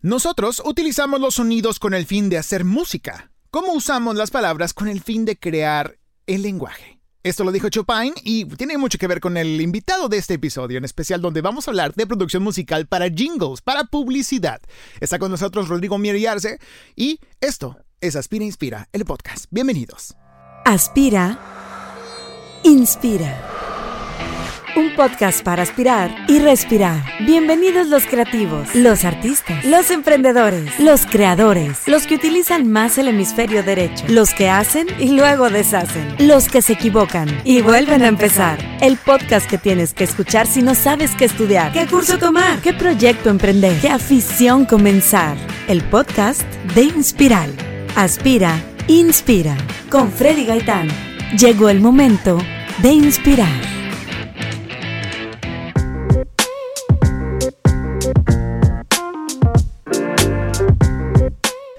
Nosotros utilizamos los sonidos con el fin de hacer música. ¿Cómo usamos las palabras con el fin de crear el lenguaje? Esto lo dijo Chopin y tiene mucho que ver con el invitado de este episodio, en especial donde vamos a hablar de producción musical para jingles, para publicidad. Está con nosotros Rodrigo Mier y Arce y esto es Aspira Inspira, el podcast. Bienvenidos. Aspira, inspira. Un podcast para aspirar y respirar. Bienvenidos los creativos, los artistas, los emprendedores, los creadores, los que utilizan más el hemisferio derecho, los que hacen y luego deshacen, los que se equivocan y vuelven a empezar. El podcast que tienes que escuchar si no sabes qué estudiar, qué curso tomar, qué proyecto emprender, qué afición comenzar. El podcast de Inspiral. Aspira, inspira. Con Freddy Gaitán. Llegó el momento de inspirar.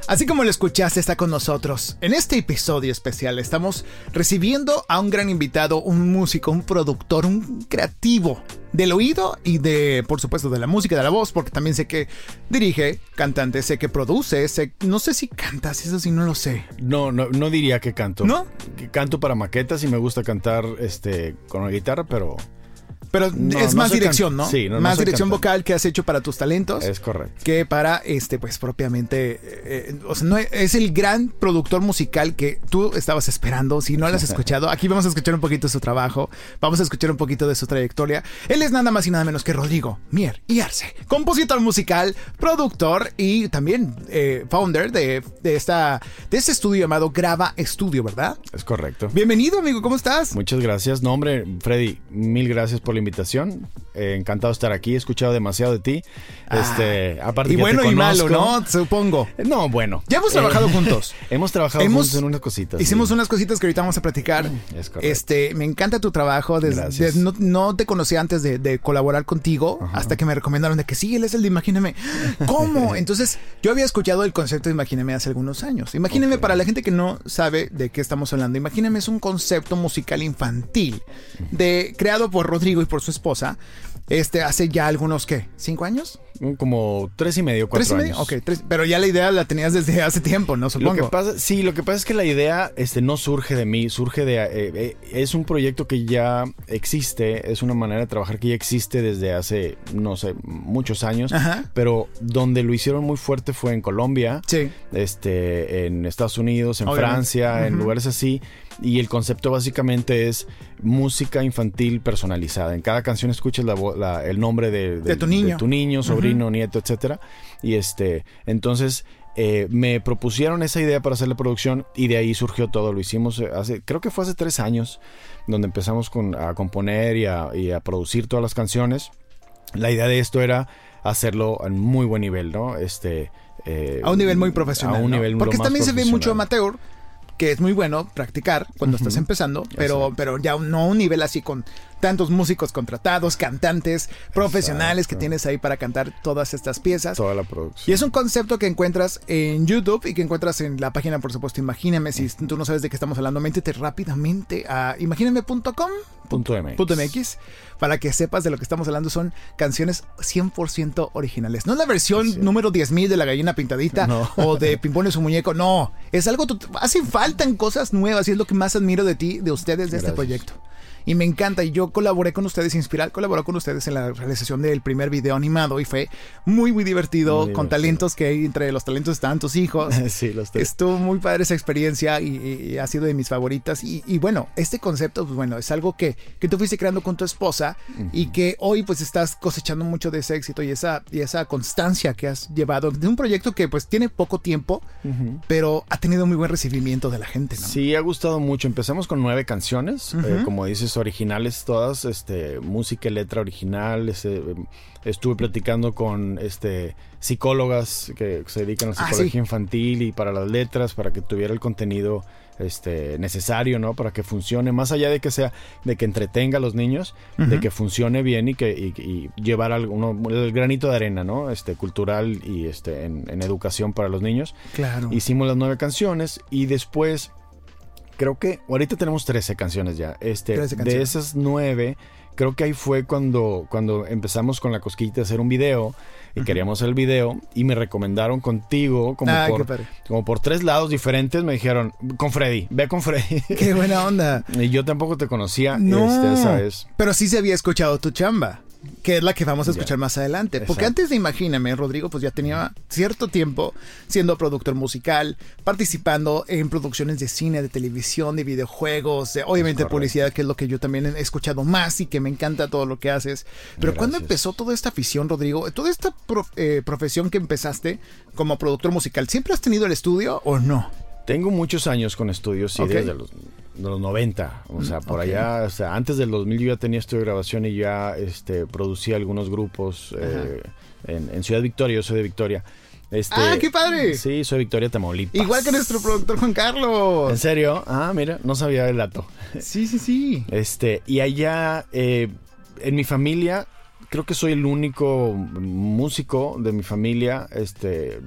Así como lo escuchaste, está con nosotros. En este episodio especial estamos recibiendo a un gran invitado, un músico, un productor, un creativo del oído y de, por supuesto, de la música, de la voz, porque también sé que dirige, cantante, sé que produce, sé, no sé si cantas, eso sí no lo sé. No, no, no diría que canto. ¿No? Canto para maquetas y me gusta cantar este con la guitarra, pero pero No, es no más dirección, ¿no? sí, no, más dirección cantante. vocal que has hecho para tus talentos. es correcto. que para este pues propiamente eh, o sea no es- es el gran productor musical que tú estabas esperando si no lo has escuchado aquí vamos a escuchar un poquito de su trabajo vamos a escuchar un poquito de su trayectoria él es nada más y nada menos que Rodrigo Mier y Arce compositor musical productor y también eh, founder de, de esta de este estudio llamado Grava Estudio verdad Es correcto. bienvenido amigo cómo estás Muchas gracias. No, hombre, Freddy, mil gracias por la invitación. Eh, encantado de estar aquí. He escuchado demasiado de ti. Este, aparte Ah, y que te bueno y malo no supongo No, bueno. ya hemos Eh, trabajado juntos Hemos trabajado Hemos- juntos en unas cositas. Hicimos sí. unas cositas que ahorita vamos a platicar. Es correcto. Este, me encanta tu trabajo. Desde, Gracias. no, no te conocí antes de, de colaborar contigo, hasta que me recomendaron de que sí, él es el de Imagíname. ¿Cómo? Entonces, yo había escuchado el concepto de Imagíname hace algunos años. Imagíname, para la gente que no sabe de qué estamos hablando, Imagíname es un concepto musical infantil de, creado por Rodrigo y por su esposa. Este, hace ya algunos, ¿qué? ¿Cinco años? Como tres y medio, cuatro ¿Tres y medio? años. Ok, tres- pero ya la idea la tenías desde hace tiempo, ¿no? Lo que pasa, sí, lo que pasa es que la idea este, no surge de mí, surge de... eh, eh, es un proyecto que ya existe, es una manera de trabajar que ya existe desde hace, no sé, muchos años, Ajá. pero donde lo hicieron muy fuerte fue en Colombia, Sí. este, en Estados Unidos, en Obviamente. Francia, en lugares así. Y el concepto básicamente es música infantil personalizada. En cada canción escuchas la la- el nombre de, De tu niño. tu niño, sobrino, nieto, etcétera. Y este, entonces eh, me propusieron esa idea para hacer la producción y de ahí surgió todo. Lo hicimos eh, hace, creo que fue hace tres años, donde empezamos con- a componer y a, y a producir todas las canciones. La idea de esto era hacerlo a muy buen nivel, ¿no? Este, eh, A un nivel muy profesional. A un ¿no? nivel Porque también se ve mucho amateur, que es muy bueno practicar cuando estás empezando, pero, pero ya no a un nivel así con tantos músicos contratados, cantantes, profesionales que tienes ahí para cantar todas estas piezas. Toda la Y producción. es un concepto que encuentras en YouTube y que encuentras en la página, por supuesto, Imagíname. Si tú no sabes de qué estamos hablando, métete rápidamente a imagíname.com. Punto MX. Punto MX, para que sepas de lo que estamos hablando, son canciones 100% originales. No es la versión Sí. número 10.000 de la gallina pintadita No. o de Pimpón y su muñeco. No, es algo. Hacen faltan cosas nuevas y es lo que más admiro de ti, de ustedes, de este proyecto. Y me encanta. Y yo colaboré con ustedes, Inspiral colaboró con ustedes en la realización del primer video animado y fue muy, muy divertido. Muy con talentos que hay entre los talentos están tus hijos. sí, los tres. Estuvo muy padre esa experiencia y, ha sido de mis favoritas. Y, y bueno, este concepto, pues bueno, es algo que, que tú fuiste creando con tu esposa y que hoy pues estás cosechando mucho de ese éxito y esa, y esa constancia que has llevado de un proyecto que pues tiene poco tiempo, pero ha tenido muy buen recibimiento de la gente, ¿no? Sí, ha gustado mucho. Empezamos con nueve canciones, eh, como dices, originales todas, este, música y letra original. este, estuve platicando con este, psicólogas que se dedican a la Ah, psicología sí. infantil y para las letras, para que tuviera el contenido este, necesario, ¿no? Para que funcione, más allá de que sea, de que entretenga a los niños, de que funcione bien y que y, y llevar alguno, el granito de arena, ¿no? Este, cultural y este, en, en educación para los niños. Claro. Hicimos las nueve canciones y después creo que ahorita tenemos 13 canciones ya. Este, 13 De canciones. esas nueve creo que ahí fue cuando, cuando empezamos con la cosquilla de hacer un video y queríamos hacer el video y me recomendaron contigo como, Ah, por, padre. como por tres lados diferentes. Me dijeron, con Freddy, ve con Freddy. Qué buena onda. y yo tampoco te conocía No. este, esa vez. Pero sí se había escuchado tu chamba, que es la que vamos a escuchar más adelante. Porque Exacto. antes de Imagíname, Rodrigo, pues ya tenía cierto tiempo siendo productor musical, participando en producciones de cine, de televisión, de videojuegos, de, obviamente publicidad, que es lo que yo también he escuchado más y que me encanta todo lo que haces. Pero ¿cuándo Gracias. empezó toda esta afición, Rodrigo? Toda esta prof- eh, profesión que empezaste como productor musical, ¿siempre has tenido el estudio o no? Tengo muchos años con estudios, Ok. desde los, de los 90. O sea, por allá, o sea, antes del 2000 yo ya tenía estudio de grabación y ya este, producía algunos grupos eh, en, en Ciudad Victoria. Yo soy de Victoria. Este, ¡Ah, qué padre! Sí, soy Victoria, Tamaulipas. Igual que nuestro productor Juan ¿En Carlos. serio? Ah, mira, no sabía el dato. Sí, sí, sí. Este, y allá, eh, en mi familia, creo que soy el único músico de mi familia. Este,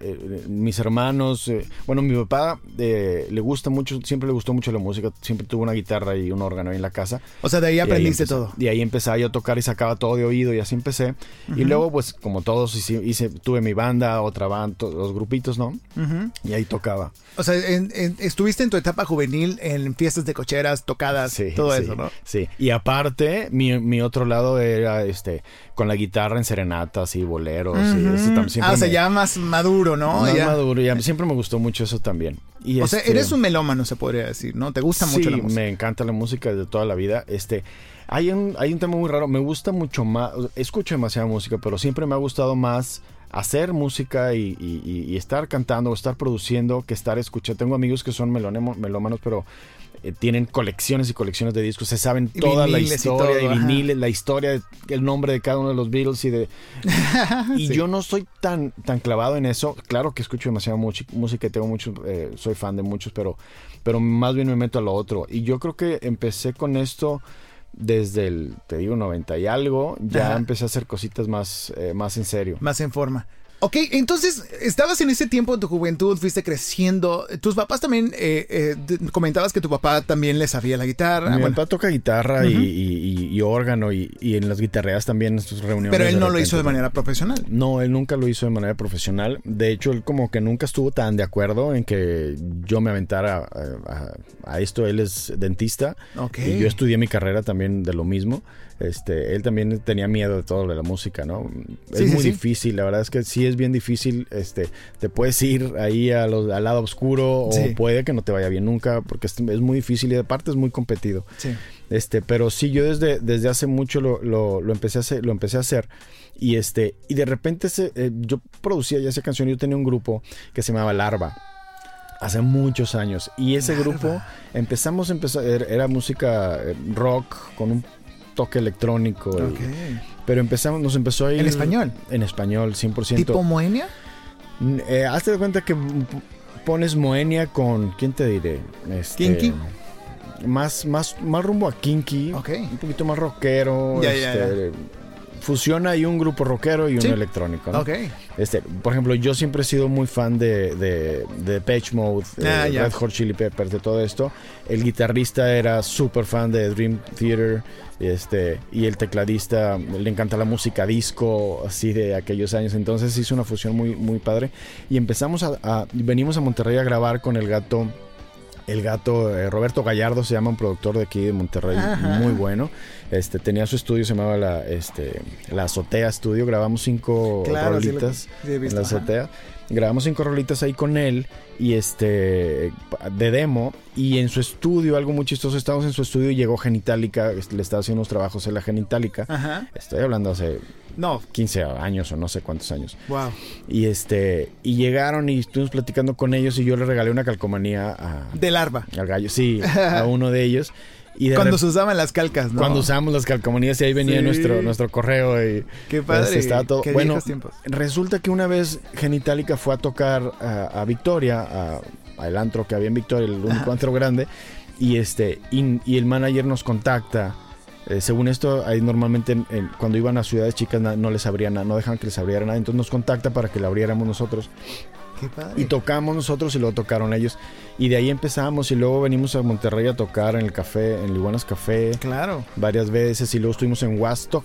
eh, mis hermanos, eh, bueno, mi papá eh, le gusta mucho, siempre le gustó mucho la música, siempre tuvo una guitarra y un órgano ahí en la casa. O sea, de ahí Y aprendiste todo. Y ahí empezaba yo a tocar y sacaba todo de oído y así empecé. Y luego, pues, como todos, hice, hice- tuve mi banda, otra banda, los grupitos, ¿no? Ujú. Y ahí tocaba. O sea, en- en- estuviste en tu etapa juvenil en fiestas de cocheras, tocadas, Sí, todo sí, eso, ¿no? Sí. Y aparte, mi, mi otro lado era este con la guitarra en serenatas y boleros. y eso siempre ah, o sea, me- ya más maduro, ¿no? más Ya. maduro. ya siempre me gustó mucho eso también. Y O sea, este, eres un melómano, se podría decir, ¿no? Te gusta mucho sí, la música. me encanta la música de toda la vida. Este, hay un, hay un tema muy raro. Me gusta mucho más. Escucho demasiada música, pero siempre me ha gustado más hacer música y, y- estar cantando o estar produciendo que estar escuchando. Tengo amigos que son melómanos, pero eh, tienen colecciones y colecciones de discos. Se saben toda la historia todo, ajá. viniles, la historia, de- el nombre de cada uno de los Beatles y de y Sí. yo no soy tan, tan clavado en eso. Claro que escucho demasiada música y tengo muchos, eh, soy fan de muchos, pero, pero más bien me meto a lo otro. Y yo creo que empecé con esto desde el, te digo, 90 y algo. Ya Ajá. empecé a hacer cositas más, eh, más en serio. Más en forma. Ok, entonces, estabas en ese tiempo de tu juventud, fuiste creciendo. Tus papás también, eh, eh, comentabas que tu papá también le sabía la guitarra. Mi bueno, papá toca guitarra y, y- y- y órgano y, y en las guitarreas también en sus reuniones. pero él no lo hizo de manera profesional. No, él nunca lo hizo de manera profesional. De hecho, él como que nunca estuvo tan de acuerdo en que yo me aventara a, a- a esto. Él es dentista Ok. y yo estudié mi carrera también de lo mismo. Este, él también tenía miedo de todo lo de la música, ¿no? Sí, es sí, muy sí. difícil, la verdad es que sí es bien difícil. Este, te puedes ir ahí a los- al lado oscuro o puede que no te vaya bien nunca porque es, es muy difícil y aparte es muy competido. Sí. Este, pero sí, yo desde, desde hace mucho lo, lo- lo empecé a hacer, lo empecé a hacer. Y este, y de repente se, eh, yo producía ya esa canción, yo tenía un grupo que se llamaba Larva. Hace muchos años. Y ese grupo empezamos a empezar, era, era música eh, rock con un toque electrónico. pero empezamos, nos empezó a ir. ¿En español? En español, 100%. ¿Tipo Moenia? Eh, hazte de cuenta que pones Moenia con, ¿quién te diré? Este, Kinky. Más, más, más rumbo a Kinky. Ok. Un poquito más rockero. Ya, ya, este, Fusiona ahí un grupo rockero y uno Sí. electrónico. ¿no? Ok. Este, por ejemplo, yo siempre he sido muy fan de, de, de Depeche Mode, Ah, eh, ya. Red Hot Chili Peppers, de todo esto. El guitarrista era súper fan de Dream Theater. Este, y el tecladista le encanta la música disco, así de aquellos años. Entonces hizo una fusión muy, muy padre. Y empezamos a, a- Venimos a Monterrey a grabar con el gato. El gato eh, Roberto Gallardo se llama un productor de aquí de Monterrey, Ajá. muy bueno. Este tenía su estudio, se llamaba la, este, la Azotea Studio. Grabamos cinco Claro, sí lo- sí en la ajá. Grabamos cinco rolitas ahí con él y este de demo y en su estudio, algo muy chistoso, estábamos en su estudio y llegó Genitalica, le estaba haciendo unos trabajos en la Genitalica. Ajá. Estoy hablando hace No. 15 años o no sé cuántos años. Wow. Y este y llegaron y estuvimos platicando con ellos y yo le regalé una calcomanía a, De larva. al gallo, sí, a uno de ellos. Y Cuando se usaban las calcas, ¿no? cuando usamos las calcomanías y ahí venía Sí. nuestro, nuestro correo y Qué padre. este, estaba todo. Qué bueno, tiempos. resulta que una vez Genitalica fue a tocar a, a Victoria, a, al antro que había en Victoria, el único Ajá. antro grande, y este y, y el manager nos contacta. eh, según esto, ahí normalmente en- en- cuando iban a ciudades chicas na- no les abrían, na- no dejaban que les abriera nada, entonces nos contacta para que le abriéramos nosotros. Qué padre. Y tocamos nosotros y luego tocaron ellos. Y de ahí empezamos y luego venimos a Monterrey a tocar en el café, en Liguanas Café, Claro. varias veces. Y luego estuvimos en Huastock.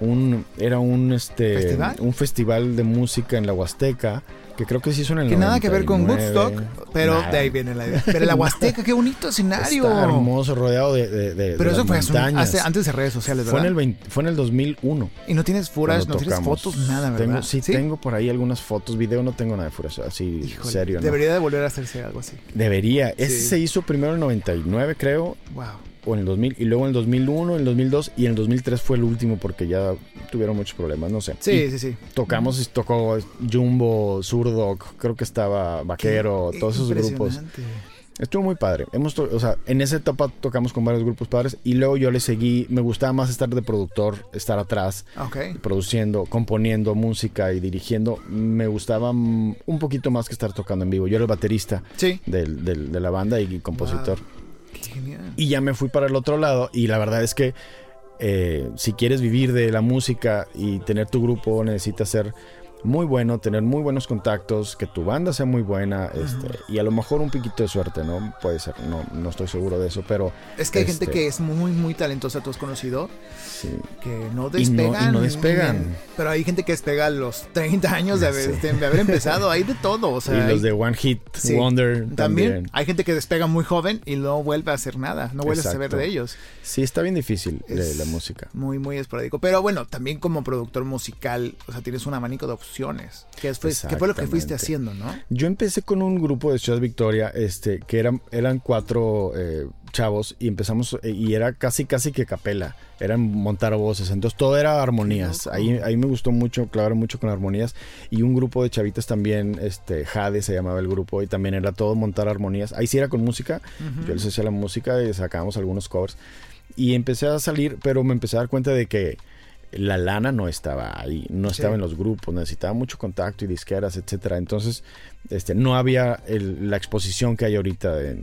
Un, era un, este, ¿Festival? un festival de música en la Huasteca, que creo que hizo en el Que nada que ver con 99. Woodstock, pero Nada. de ahí viene la idea. Pero la Huasteca, qué bonito escenario. Está hermoso, rodeado de, de, de- Pero de eso las fue un- hace- antes de redes sociales, fue, ¿verdad? en el 20 fue en el 2001. Y no tienes furas, cuando no tienes fotos, nada, ¿verdad? Tengo, sí, tengo por ahí algunas fotos, video no tengo nada de furas, así Híjole, serio. ¿no? Debería de volver a hacerse algo así. Debería. Ese Sí. se hizo primero en el 99, creo, Wow. O en el 2000, y luego en el 2001, en el 2002 y en el 2003 fue el último porque ya tuvieron muchos problemas, no sé. Sí, Y sí, sí. Tocamos, y tocó Jumbo, Zurdo, creo que estaba Vaquero, Qué todos esos grupos. Estuvo muy padre. Hemos o sea, en esa etapa tocamos con varios grupos padres y luego yo le seguí, me gustaba más estar de productor, estar atrás, Ok. produciendo, componiendo música y dirigiendo. Me gustaba un poquito más que estar tocando en vivo. Yo era el baterista Sí. del- del- de la banda y compositor. Y ya me fui para el otro lado y la verdad es que eh, si quieres vivir de la música y tener tu grupo necesitas ser muy bueno, tener muy buenos contactos, que tu banda sea muy buena este, y a lo mejor un poquito de suerte, ¿no? Puede ser, no, no estoy seguro de eso, pero Es que hay gente este, que es muy, muy talentosa, tú has conocido, sí. que no Y no- despegan. y no despegan. Pero hay gente que despega a los 30 años de haber, sé. de haber empezado. Hay de todo. O sea, y hay- los de One Hit sí. Wonder también, también. hay gente que despega muy joven y no vuelve a hacer nada. No vuelves a saber de ellos. Sí, está bien difícil Es la música. Muy, muy esporádico. Pero bueno, también como productor musical, o sea, tienes un abanico de opciones. Que, es- fue, que fue lo que fuiste haciendo, ¿no? Yo empecé con un grupo de Ciudad Victoria, este, que eran, eran cuatro eh, chavos y empezamos, eh, y era casi, casi que capela, eran montar voces, entonces todo era armonías. Ahí, ahí me gustó mucho, claro, mucho con armonías. Y un grupo de chavitas también, este, Jade se llamaba el grupo, y también era todo montar armonías. Ahí sí era con música, yo les hacía la música y sacábamos algunos covers. Y empecé a salir, pero me empecé a dar cuenta de que la lana no estaba ahí, no estaba Sí. en los grupos, necesitaba mucho contacto y disqueras, etcétera. Entonces, este, no había el- la exposición que hay ahorita en,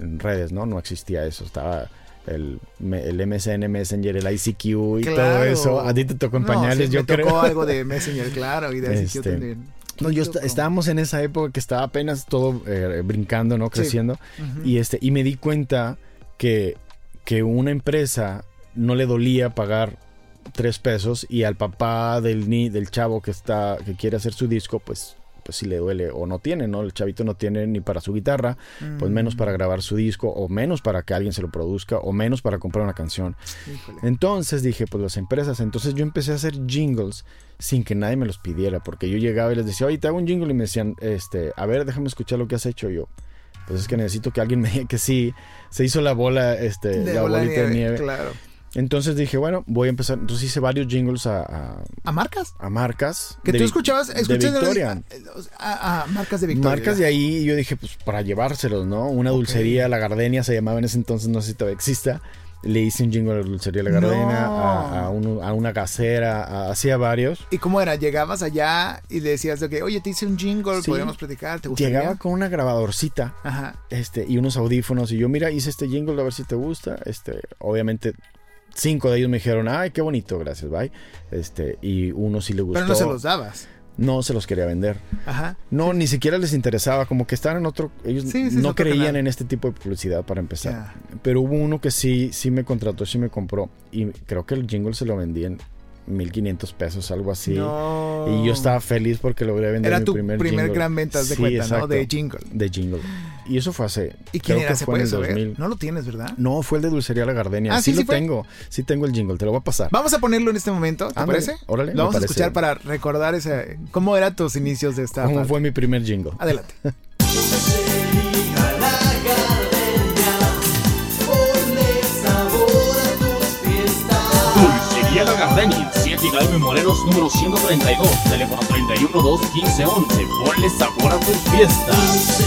en redes, ¿no? No existía eso, estaba el, el MSN Messenger, el ICQ y todo eso. A ti te tocó en No, pañales, sí, yo me creo. tocó algo de Messenger, claro, y de ICQ Este, también. No, yo est- loco. estábamos en esa época que estaba apenas todo eh, brincando, ¿no? Sí. Creciendo. Y este, y me di cuenta que, que una empresa no le dolía pagar tres pesos y al papá del ni del chavo que está, que quiere hacer su disco, pues, pues sí le duele, o no tiene, ¿no? El chavito no tiene ni para su guitarra, pues Mm. menos para grabar su disco, o menos para que alguien se lo produzca, o menos para comprar una canción. Híjole. Entonces dije, pues las empresas, entonces yo empecé a hacer jingles sin que nadie me los pidiera, porque yo llegaba y les decía, oye, te hago un jingle y me decían, este, a ver, déjame escuchar lo que has hecho yo. Pues es que necesito que alguien me diga que sí. Se hizo la bola, este, De la bola de bolita de nieve. Claro. Entonces dije, bueno, voy a empezar. Entonces hice varios jingles a, a- ¿A marcas? a marcas. Que de tú escuchabas, de Victoria. A, a marcas de Victoria. Marcas de ahí, yo dije, pues para llevárselos, ¿no? Una dulcería, la Gardenia se llamaba en ese entonces, no sé si todavía exista. Le hice un jingle a la dulcería La Gardenia, No. a, a un- a una gasera, a- hacía varios. ¿Y cómo era? Llegabas allá y le decías de que, oye, te hice un jingle, Sí. podríamos platicar, ¿te gustaría? Llegaba con una grabadorcita Ajá. este, y unos audífonos. Y yo, mira, hice este jingle a ver si te gusta. Este, obviamente, cinco de ellos me dijeron, ay, qué bonito, gracias, bye. Este, y uno sí le gustó. Pero no se los dabas. No se los quería vender. Ajá. No, ni siquiera les interesaba, como que estaban en otro. Ellos Sí, sí, es no creían canal. en este tipo de publicidad para empezar. Pero hubo uno que sí, sí me contrató, sí me compró. Y creo que el jingle se lo vendí en 1500 pesos, algo así. No. Y yo estaba feliz porque logré vender Era mi tu primer, primer, jingle. gran ventas de Sí, cuenta, ¿no? exacto. De jingle. De jingle. Y eso fue hace. ¿Y quién creo era? que ¿Se fue en puede el saber? 2000. No lo tienes, ¿verdad? No, fue el de Dulcería La Gardenia. Ah, sí, ¿sí, sí lo fue? tengo. Sí tengo el jingle, te lo voy a pasar. Vamos a ponerlo en este momento, ¿te Ándale, parece? órale, Lo vamos a escuchar para recordar ese, cómo eran tus inicios de esta ¿Cómo parte. fue mi primer jingle? Adelante. Gardenia, 7 Hidalgo y Morelos, número 132, teléfono 31 2 15 11. Ponle sabor a tus fiestas.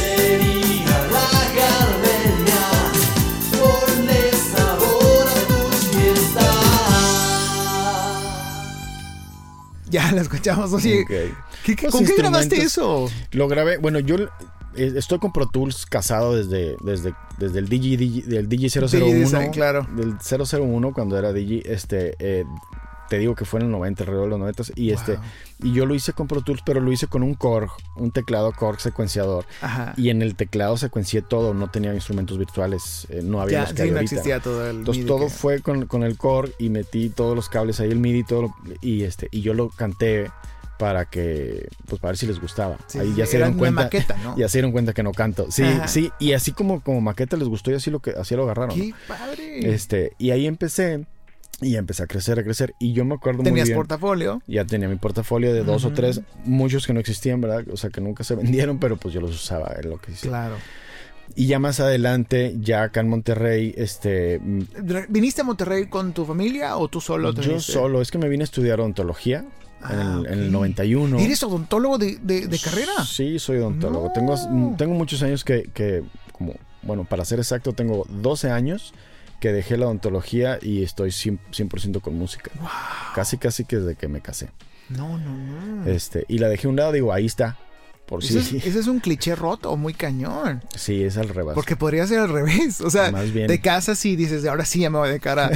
Ya la escuchamos. Oye, Ok. ¿qué- qué- ¿con qué grabaste eso? Lo grabé, bueno, yo eh, estoy con Pro Tools casado desde, desde, desde el DJ, DJ del DJ 001. Design, claro. Del 001 cuando era DJ, este, eh, te digo que fue en el 90, alrededor de los 90 y este y yo lo hice con Pro Tools, pero lo hice con un Korg, un teclado Korg secuenciador Ajá. y en el teclado secuencié todo, no tenía instrumentos virtuales, eh, no había ya, los que sí, hay no ahorita. existía todo el Entonces MIDI todo que- fue con, con el core y metí todos los cables ahí, el MIDI todo lo- y este y yo lo canté para que pues para ver si les gustaba. Sí, ahí ya se dieron cuenta. maqueta, ¿no? Ya se dieron cuenta que no canto. Sí, Ajá. sí, y así como como maqueta les gustó y así lo que así lo agarraron. ¡Qué padre! Este, y ahí empecé y empecé a crecer, a crecer y yo me acuerdo muy Tenías bien. portafolio. Ya tenía mi portafolio de dos o tres, muchos que no existían, ¿verdad? O sea, que nunca se vendieron, pero pues yo los usaba en lo que hice. Claro. Y ya más adelante, ya acá en Monterrey, este, ¿Viniste a Monterrey con tu familia o tú solo? te yo viniste? solo, es que me vine a estudiar odontología en, Ah, el, en el ok. 91. ¿Eres odontólogo de, de- de carrera? Sí, soy odontólogo. No. Tengo, tengo muchos años que, que, como, bueno, para ser exacto, tengo 12 años que dejé la odontología y estoy 100%, 100% con música. Casi, casi que desde que me casé. No, no, no. Este, y la dejé a un lado, digo, ahí está. Por Ese, si es, ese es un cliché roto, muy cañón. Sí, es al revés. Porque podría ser al revés. O sea, Más bien. te casas y dices, ahora sí ya me voy a dedicar a,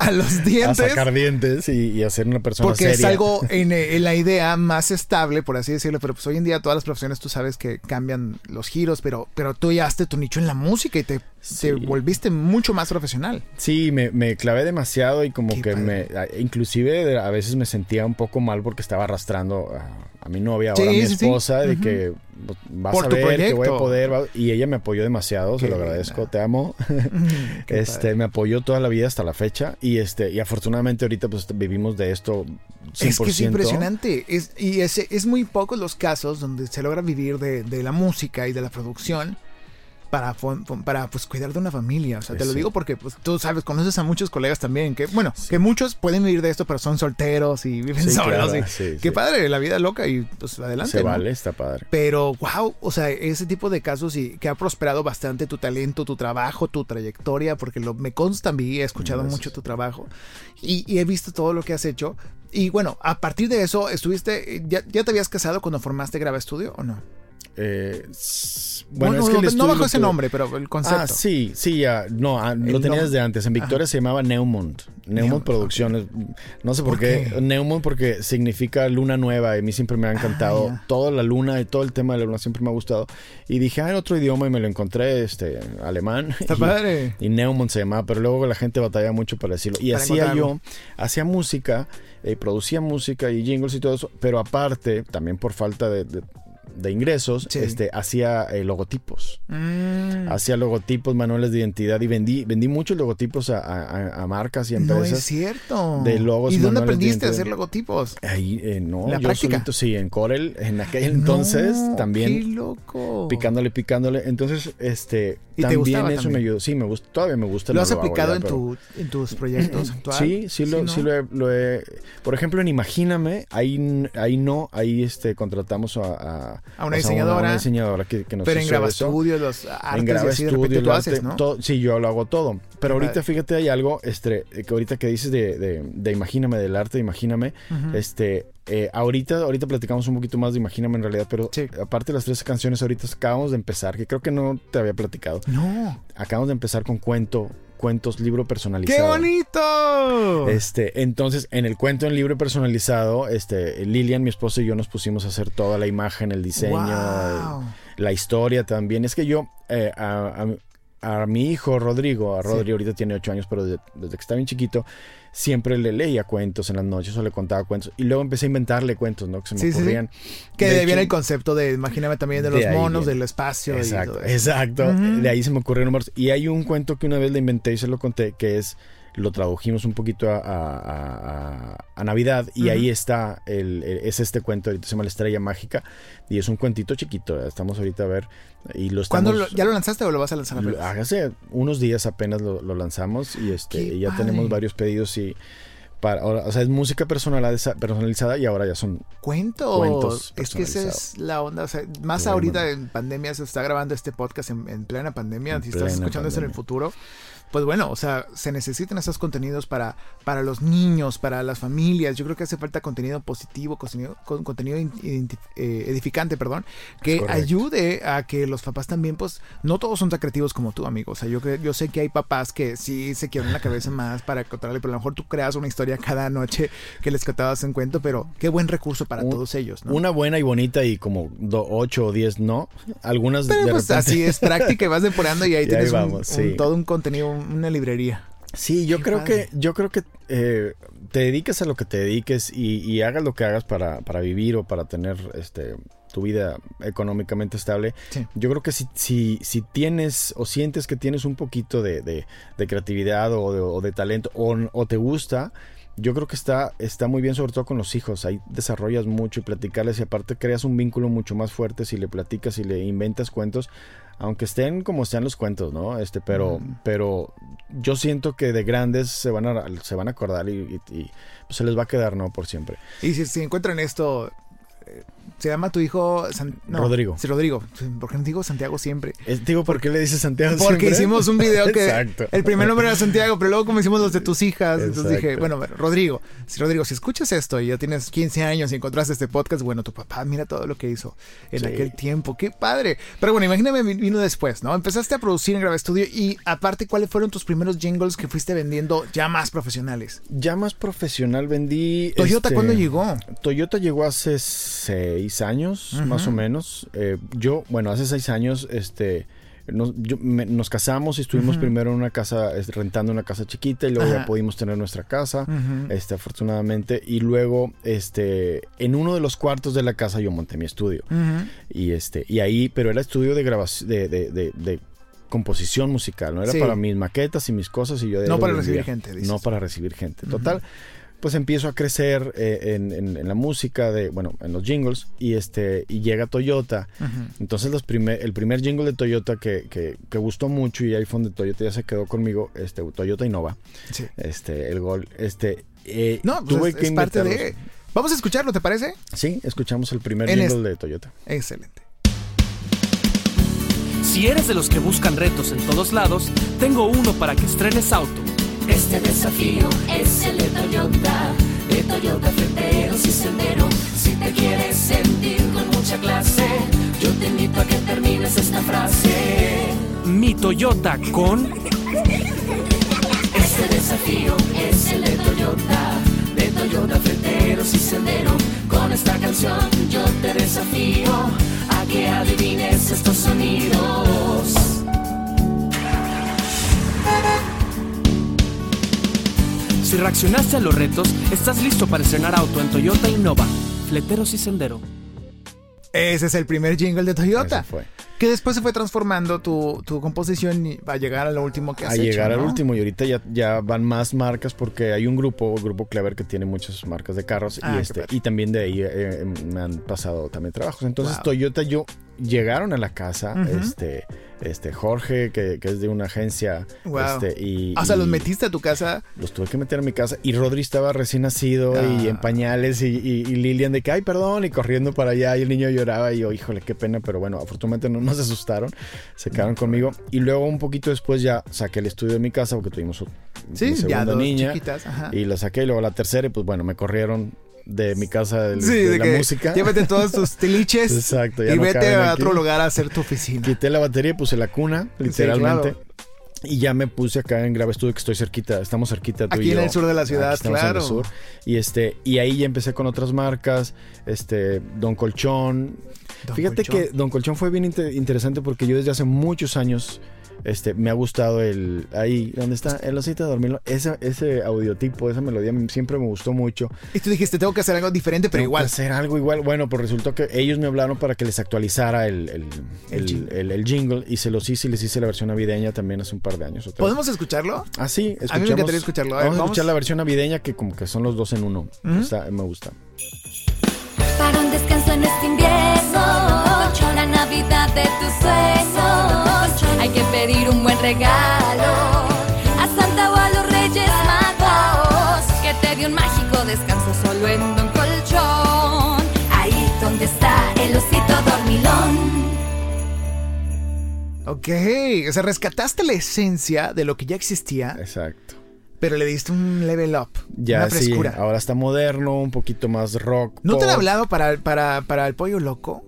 a los a dientes. sacar dientes y, y a ser una persona Porque es algo en, en la idea más estable, por así decirlo. Pero pues hoy en día todas las profesiones tú sabes que cambian los giros, pero, pero tú ya has tu nicho en la música y te, Sí. te volviste mucho más profesional. Sí, me, me clavé demasiado y como Qué que me... padre. Inclusive a veces me sentía un poco mal porque estaba arrastrando a, a mi novia, Sí, ahora a mi sí, sí. esposa, de que pues, vas Por a ver que voy a poder. Y ella me apoyó demasiado, se lo agradezco, linda. te amo. Este, padre. me apoyó toda la vida hasta la fecha y este y afortunadamente ahorita pues vivimos de esto 100%. Es que es impresionante. Es, y es, es muy pocos los casos donde se logra vivir de, de la música y de la producción para, para pues, cuidar de una familia. O sea, te lo Sí. digo porque pues, tú sabes, conoces a muchos colegas también que, bueno, que muchos pueden vivir de esto, pero son solteros y viven Sí, solos. claro, y- Qué padre, la vida loca y pues adelante. Se ¿no? vale, está padre. Pero, wow, o sea, ese tipo de casos y que ha prosperado bastante tu talento, tu trabajo, tu trayectoria, porque lo, me consta a mí, he escuchado Gracias. mucho tu trabajo y, y he visto todo lo que has hecho. Y bueno, a partir de eso, estuviste, ¿ya, ya te habías casado cuando formaste Graba Estudio o no? Eh, Bueno, bueno, es que el no, bajo ese tuve- nombre, pero el concepto. Ah, sí, sí, ya. No, ah, lo tenía desde antes. En Victoria se llamaba Neumont. Neumont Producciones. No sé por, ¿Por qué. Neumont porque significa luna nueva. Y a mí siempre me ha encantado. ya. Toda la luna y todo el tema de la luna siempre me ha gustado. Y dije, ah, en otro idioma y me lo encontré, este, alemán. Está y, padre. Y Neumont se llamaba, pero luego la gente batalla mucho para decirlo. Y Para hacía yo, hacía música, eh, producía música y jingles y todo eso, pero aparte, también por falta de, de- de ingresos, Sí. este, hacía eh, logotipos. Mm, Hacía logotipos, manuales de identidad y vendí, vendí muchos logotipos a, a- a marcas y a no empresas. es cierto. de logos ¿Y dónde aprendiste a hacer logotipos? Ahí, eh, no, ¿La yo práctica? solito, sí, en Corel, en aquel entonces, también ¡Qué loco! picándole, picándole. Entonces, este, ¿Y te también gustaba eso también? me ayudó. Sí, me gusta, todavía me gusta. ¿Lo has aplicado en, pero- tu, en tus proyectos actuales? Sí, sí, lo, sí lo, he, lo he- Por ejemplo, en Imagíname, ahí, ahí no, ahí este, contratamos a, a, A una diseñadora. una diseñadora que, que nos Pero en eso. Studio, los artes en Graba y así de tú haces, ¿no? todo- sí, yo lo hago todo. Pero ahorita, fíjate, hay algo, este, que ahorita que dices de, de, de Imagíname, del arte de Imagíname, este, eh, ahorita, ahorita platicamos un poquito más de Imagíname en realidad, pero Sí. aparte de las tres canciones, ahorita acabamos de empezar, que creo que no te había platicado. No. Acabamos de empezar con cuento, cuentos, libro ¡Qué personalizado. bonito! Este, entonces, en el cuento en libro personalizado, este, Lilian, mi esposa y yo nos pusimos a hacer toda la imagen, el diseño, Wow. la historia también. Es que yo, eh, a, a- a mi hijo Rodrigo, a Rodrigo ahorita tiene ocho años, pero de- desde que está bien chiquito, siempre le leía cuentos en las noches o le contaba cuentos. Y luego empecé a inventarle cuentos, ¿no? Que se me Sí, sí, sí. ocurrían. Que De de hecho- viene el concepto de, imagíname también, de los monos, viene. del espacio y Exacto, todo exacto. De ahí se me ocurrieron números. Y hay un cuento que una vez le inventé y se lo conté, que es, lo tradujimos un poquito a, a- a- a- a Navidad y ahí está, el, el- es este cuento, ahorita se llama La Estrella Mágica y es un cuentito chiquito, estamos ahorita a ver y lo ¿Cuándo estamos... lo- ¿Ya lo lanzaste o lo vas a lanzar apenas? Hace unos días apenas lo, lo lanzamos y este y ya padre. tenemos varios pedidos y... Para, o sea, es música personalizada, personalizada y ahora ya son Cuentos. Cuentos es que esa es la onda. O sea, más ahorita en pandemia se está grabando este podcast en, en plena pandemia. En si estás escuchando eso en el pandemia. futuro. Pues bueno, o sea, se necesitan esos contenidos para, para los niños, para las familias. Yo creo que hace falta contenido positivo, contenido, con- contenido eh, edificante, perdón, que ayude a que los papás también, pues, no todos son tan creativos como tú, amigo. O sea, yo, yo sé que hay papás que sí se quieren la cabeza más para contarle, pero a lo mejor tú creas una historia cada noche que les contabas en cuento, pero qué buen recurso para Un- todos ellos, ¿no? Una buena y bonita y como do- ocho o diez no. Algunas Pero de pues repente- así es práctica y vas depurando y ahí Y ahí tienes un- vamos, un- sí. todo un contenido, una librería. Sí, yo Qué creo padre. que, yo creo que eh, te dediques a lo que te dediques y, y hagas lo que hagas para, para vivir o para tener este tu vida económicamente estable. Sí. Yo creo que si, si, si tienes o sientes que tienes un poquito de, de- de creatividad o de, o de talento o, o te gusta, yo creo que está, está muy bien, sobre todo con los hijos. Ahí desarrollas mucho y platicarles y aparte creas un vínculo mucho más fuerte si le platicas y le inventas cuentos, aunque estén como estén los cuentos, ¿no? Este, pero, Mm. pero yo siento que de grandes se van a, se van a acordar y, y- y, pues, se les va a quedar, ¿no? Por siempre. Y si, si encuentran esto, se llama tu hijo San- no, Rodrigo. Sí, Rodrigo. ¿Por qué no digo Santiago siempre? Es- digo, ¿por qué le dices Santiago Porque siempre? hicimos un video que Exacto. el primer nombre era Santiago, pero luego como hicimos los de tus hijas, entonces dije, bueno, Rodrigo, si Rodrigo, si escuchas esto y ya tienes 15 años y encontraste este podcast, bueno, tu papá, mira todo lo que hizo en Sí. aquel tiempo, qué padre. Pero bueno, imagíname, vino después, ¿no? Empezaste a producir en Grave Estudio y aparte, ¿cuáles fueron tus primeros jingles que fuiste vendiendo ya más profesionales? Ya más profesional vendí. Toyota, este, ¿cuándo llegó? Toyota llegó hace seis años, más o menos. Eh, yo, bueno, hace seis años, este, nos, yo- me- nos casamos y estuvimos primero en una casa, rentando una casa chiquita y luego Ajá. ya pudimos tener nuestra casa, este, afortunadamente. Y luego, este, en uno de los cuartos de la casa yo monté mi estudio. Y este, y ahí, pero era estudio de grabación, de, de, de- de composición musical, no era Sí. para mis maquetas y mis cosas y yo de No para recibir gente, dices. No para recibir gente. Total, pues empiezo a crecer eh, en, en- en la música de, bueno, en los jingles y este, y llega Toyota. Entonces los primer, el primer jingle de Toyota que, que, que gustó mucho y fue donde Toyota ya se quedó conmigo, este, Toyota Innova, Sí. este, el gol, este, eh, No, pues tuve es, que es parte de... Vamos a escucharlo, ¿te parece? Sí, escuchamos el primer En jingle este- de Toyota. Excelente. Si eres de los que buscan retos en todos lados, tengo uno para que estrenes auto. Este desafío es el de Toyota, de Toyota Fleteros y Sendero. Si te quieres sentir con mucha clase, yo te invito a que termines esta frase. Mi Toyota con Este desafío es el de Toyota, de Toyota Fleteros y Sendero. Con esta canción yo te desafío a que adivines estos sonidos. Si reaccionaste a los retos, estás listo para estrenar auto en Toyota Innova, Fleteros y Sendero. Ese es el primer jingle de Toyota. Fue. Que después se fue transformando tu, tu composición y va a llegar a lo último que has a hecho, llegar al último y ahorita ya, ya van más marcas porque hay un grupo, el grupo Clever que tiene muchas marcas de carros Ah, y qué este y también de ahí eh, me han pasado también trabajos. Entonces Wow. Toyota yo llegaron a la casa, este este Jorge que, que es de una agencia Wow. este y O sea, los metiste a tu casa. los tuve que meter a mi casa y Rodri estaba recién nacido y Ah. en pañales y, y- y Lilian de que ay perdón y corriendo para allá y el niño lloraba y yo híjole qué pena pero bueno afortunadamente no nos asustaron se quedaron conmigo y luego un poquito después ya saqué el estudio de mi casa porque tuvimos un- Sí, mi ya segunda dos niña chiquitas. Ajá. y la saqué y luego la tercera y pues bueno me corrieron de mi casa del- Sí, de, de la que música llévate todos tus tiliches exacto ya y no vete a aquí. otro lugar a hacer tu oficina. Quité la batería y puse la cuna, literalmente. claro. Y ya me puse acá en Grave Estudio, que estoy cerquita, estamos cerquita tú Aquí y en yo. el sur de la Aquí ciudad, en el claro. sur. Y este, y ahí ya empecé con otras marcas, este, Don Colchón. Don Fíjate Colchón. que Don Colchón fue bien inte- interesante porque yo desde hace muchos años este, me ha gustado el. Ahí, donde está el osito de dormir. Ese, ese audiotipo, esa melodía siempre me gustó mucho. Y tú dijiste, tengo que hacer algo diferente, pero Tengo igual. que hacer algo igual. Bueno, pues resultó que ellos me hablaron para que les actualizara el, el, El el- jingle. el- el jingle y se los hice y les hice la versión navideña también hace un par de años. o tres. ¿Podemos escucharlo? Ah, sí, A mí me escuchamos- encantaría escucharlo. A ver, vamos, a escuchar la versión navideña que como que son los dos en uno. Está- me gusta. Para un descanso en este invierno, de tus sueños. Hay que pedir un buen regalo a Santa o a los Reyes Magos. Que te dé un mágico descanso solo en Don Colchón. Ahí donde está el osito dormilón. Ok, o sea, rescataste la esencia de lo que ya existía, Exacto. pero le diste un level up, Ya una sí, frescura. ahora está moderno, un poquito más rock. ¿No te han hablado para, para, para el pollo loco?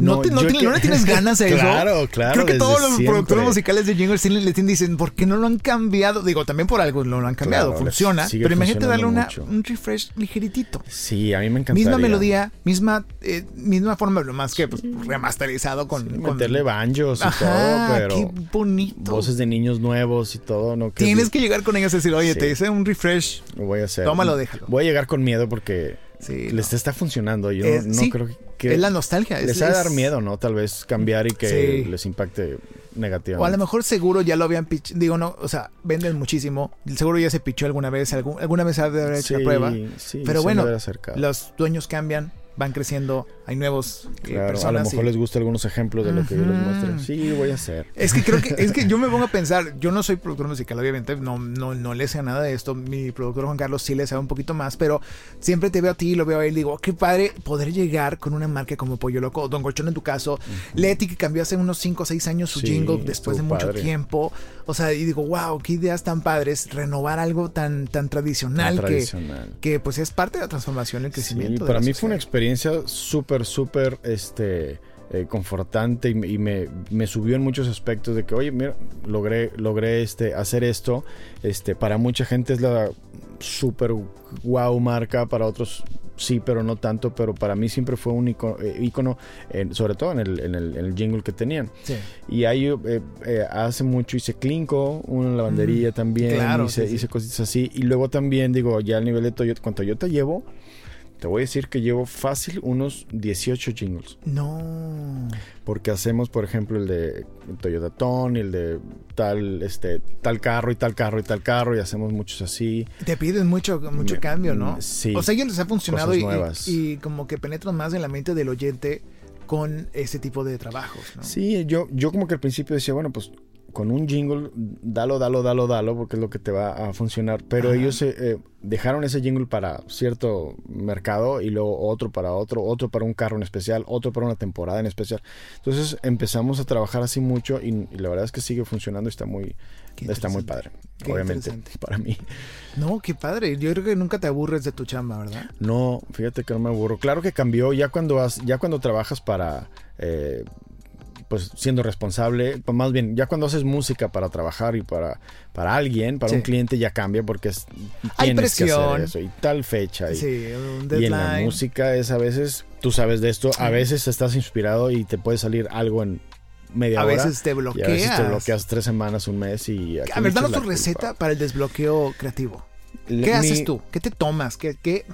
¿No, No, te- no yo te- que- ¿no le tienes ganas a eso? Claro, claro, Creo que todos los siempre. productores musicales de Jingle sí le, le dicen, ¿por qué no lo han cambiado? Digo, también por algo no lo han cambiado, Claro, funciona. Pero imagínate darle una, un refresh ligeritito. Sí, a mí me encantaría. Misma melodía, misma, eh, misma forma, lo más que pues, remasterizado con... Sí, con- meterle banjos y Ajá, todo, pero qué bonito. voces de niños nuevos y todo, no Tienes que llegar con ellos y decir, oye, Sí. te hice un refresh. lo voy a hacer. Tómalo, déjalo. Voy a llegar con miedo porque Sí, les no. está funcionando. Yo Es- no, no sí, creo que es la nostalgia. les es- de es- dar miedo, ¿no? Tal vez cambiar y que Sí. les impacte O negativamente. a lo mejor seguro ya lo habían pitch, digo no, o sea, venden muchísimo. Seguro ya se pichó alguna vez, algún- alguna vez ha de haber hecho la prueba. sí, Pero bueno. Los dueños cambian, van creciendo, hay nuevos eh, Claro, a lo mejor y- les gusta algunos ejemplos de lo que yo les muestre. Ujú. Sí, voy a hacer. Es que creo que, es que yo me pongo a pensar, yo no soy productor musical, obviamente, no, no, no le sé nada de esto. Mi productor Juan Carlos sí le sabe un poquito más, pero siempre te veo a ti, lo veo a él, digo, qué padre poder llegar con una marca como Pollo Loco, Don Golchón en tu caso, Leti que cambió hace unos 5 o 6 años su Sí, jingle después de mucho padre. tiempo. O sea, y digo, wow, qué ideas tan padres, renovar algo tan, tan tradicional, Tan que, tradicional. que pues es parte de la transformación, el crecimiento. para mí fue una sociedad. Experiencia súper, súper, este, eh, confortante y, me- y me, me subió en muchos aspectos de que, oye, mira, logré, logré este, hacer esto. Este, para mucha gente es la súper wow marca, para otros sí, pero no tanto, pero para mí siempre fue un icono, eh, sobre todo en el, en, el, en el jingle que tenían. Sí. Y ahí eh, hace mucho hice Clinco, una lavandería también, claro, hice, sí, cositas así. Y luego también, digo, ya al nivel de Toyota, con Toyota llevo, te voy a decir que llevo fácil unos 18 jingles. No. Porque hacemos, por ejemplo, el de Toyota Tone, el de tal, este, tal carro y tal carro y tal carro, y hacemos muchos así. Te piden mucho, mucho Me- cambio, ¿no? sí. O sea, ellos les ha funcionado y como que penetran más en la mente del oyente con ese tipo de trabajos, ¿no? Sí, yo, yo como que al principio decía, bueno, pues con un jingle, dalo, dalo, dalo, dalo, porque es lo que te va a funcionar. Pero Ajá. ellos eh, eh, dejaron ese jingle para cierto mercado y luego otro para otro, otro para un carro en especial, otro para una temporada en especial. Entonces empezamos a trabajar así mucho y, y la verdad es que sigue funcionando y está muy, está muy padre. Qué obviamente, para mí. No, qué padre. Yo creo que nunca te aburres de tu chamba, ¿verdad? No, fíjate que no me aburro. Claro que cambió ya cuando has, ya cuando trabajas para eh, pues siendo responsable, pues, más bien, ya cuando haces música para trabajar y para, para alguien, para Sí. un cliente ya cambia porque es, Hay que presión. hacer eso y tal fecha y, Sí, un y en la música es a veces, tú sabes de esto, a veces estás inspirado y te puede salir algo en media A hora. veces te y a veces te bloqueas. bloqueas tres semanas, un mes y... A ver, danos tu receta para el desbloqueo creativo. ¿Qué mi- haces tú? ¿Qué te tomas? ¿Qué, qué,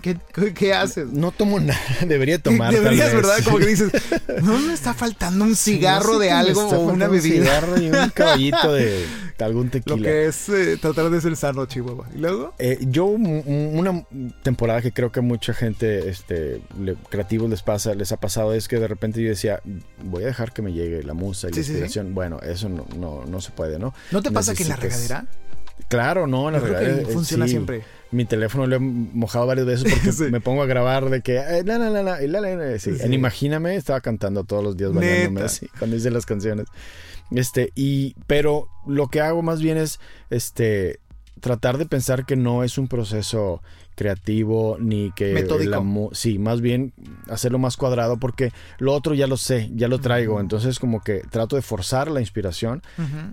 qué, haces? No tomo nada, debería tomar. tal Deberías, vez. ¿verdad? Como que dices, no me está faltando un cigarro No sé de algo o una faltando un bebida. cigarro y un caballito de algún tequila. Lo que es eh, tratar de ser sano, Chihuahua. ¿Y luego? Eh, yo una temporada que creo que mucha gente este le- creativos les pasa les ha pasado es que de repente yo decía voy a dejar que me llegue la musa y Sí, la sí, sí. inspiración bueno eso no, no, no se puede no ¿No te pasa que en la regadera? Claro no la eh, funciona sí. siempre. mi teléfono lo he mojado varias veces porque Sí. me pongo a grabar de que eh, la, la, la, la, la, la, sí. En Imagíname estaba cantando todos los días Neta. bañándome así cuando hice las canciones este y pero lo que hago más bien es este tratar de pensar que no es un proceso creativo ni que Metódico. la sí más bien hacerlo más cuadrado porque lo otro ya lo sé ya lo traigo. Entonces como que trato de forzar la inspiración.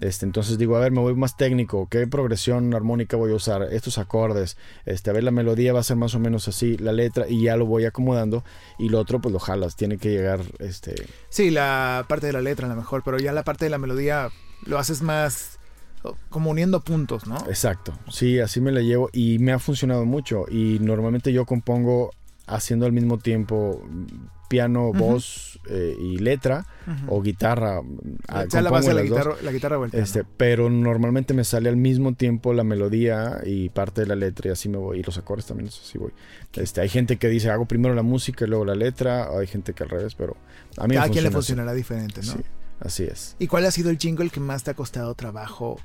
Este, entonces digo, a ver, me voy más técnico, ¿qué progresión armónica voy a usar? Estos acordes, este, a ver, la melodía va a ser más o menos así, la letra, y ya lo voy acomodando, y lo otro, pues lo jalas, tiene que llegar, este, Sí, la parte de la letra a lo mejor, pero ya la parte de la melodía lo haces más como uniendo puntos, ¿no? exacto, sí, así me la llevo, y me ha funcionado mucho, y normalmente yo compongo haciendo al mismo tiempo piano, voz eh, y letra, o guitarra, ah, Ya la compongo base de la guitarra, la guitarra o el piano. Este, pero normalmente me sale al mismo tiempo la melodía y parte de la letra y así me voy. Y los acordes también, así voy. Este, hay gente que dice hago primero la música y luego la letra. o hay gente que al revés, pero a mí me Cada quien le funciona funcionará diferente. ¿no? Sí, así es. ¿Y cuál ha sido el jingle que más te ha costado trabajo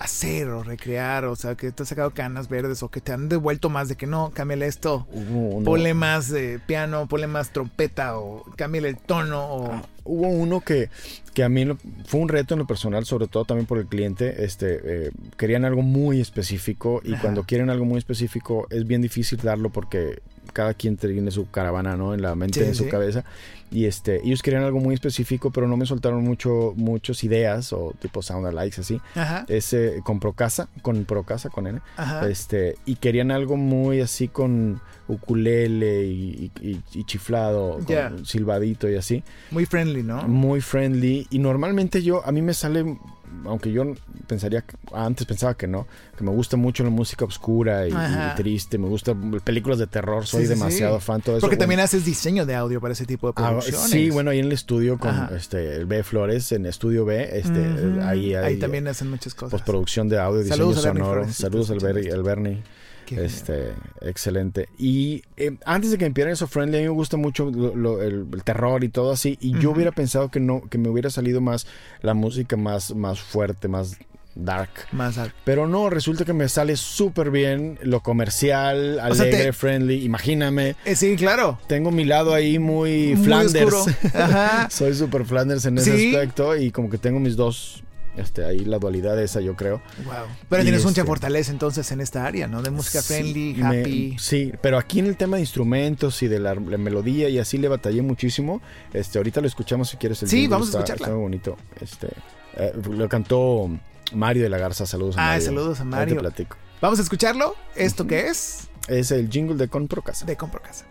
hacer o recrear? O sea, que te has sacado canas verdes o que te han devuelto más de que no, cámbiale esto, Hubo uno- ponle más eh, piano, ponle más trompeta o cámbiale el tono o... Ah, hubo uno que, que a mí lo- fue un reto en lo personal, sobre todo también por el cliente. Este, eh, querían algo muy específico y Ajá. cuando quieren algo muy específico es bien difícil darlo porque cada quien tiene su caravana, ¿no? En la mente, Sí, en su sí. cabeza. Y este, ellos querían algo muy específico, pero no me soltaron mucho, muchas ideas o tipo sound alikes así. Ajá, Ese con Procasa, con Procasa, con N. ajá. Este, y querían algo muy así con ukulele y, y- y- y chiflado, con silbadito y así. Muy friendly, ¿no? Muy friendly. Y normalmente yo, a mí me sale, aunque yo pensaría, antes pensaba que no, que me gusta mucho la música oscura y, triste, me gusta películas de terror, soy Sí, sí, demasiado sí. fan todo eso. Porque Bueno, también haces diseño de audio para ese tipo de ah, producciones. sí, bueno, ahí en el estudio con Ajá. este el B Flores, en Estudio B, este, ahí, Ahí ahí, también hacen muchas cosas. postproducción de audio, diseño Saludos a Bernie sonoro. Saludos al Bernie. Qué. Este, excelente. Y eh, antes de que me pidieran eso friendly, a mí me gusta mucho lo- lo- el, el terror y todo así. Y yo hubiera pensado que no, que me hubiera salido más la música más, más fuerte, más dark. Más al- Pero no, resulta que me sale súper bien lo comercial, O sea, alegre, te- friendly. Imagíname, Eh, sí, claro. tengo mi lado ahí muy, Muy Flanders. Ajá. Soy súper Flanders en ese aspecto y como que tengo mis dos, este, ahí la dualidad esa, yo creo. Wow. Pero Y tienes mucha este- fortaleza entonces en esta área, ¿no? De música friendly, me- happy. sí, pero aquí en el tema de instrumentos y de la, la melodía y así le batallé muchísimo. Este, ahorita lo escuchamos si quieres. El Sí, vamos a escucharla. Está muy bonito. Este, eh, lo cantó Mario de la Garza. Saludos a Ah, Mario. saludos a Ahí Mario. te platico. Vamos a escucharlo. ¿Esto qué es? Es el jingle de Compro Casa. De Compro Casa.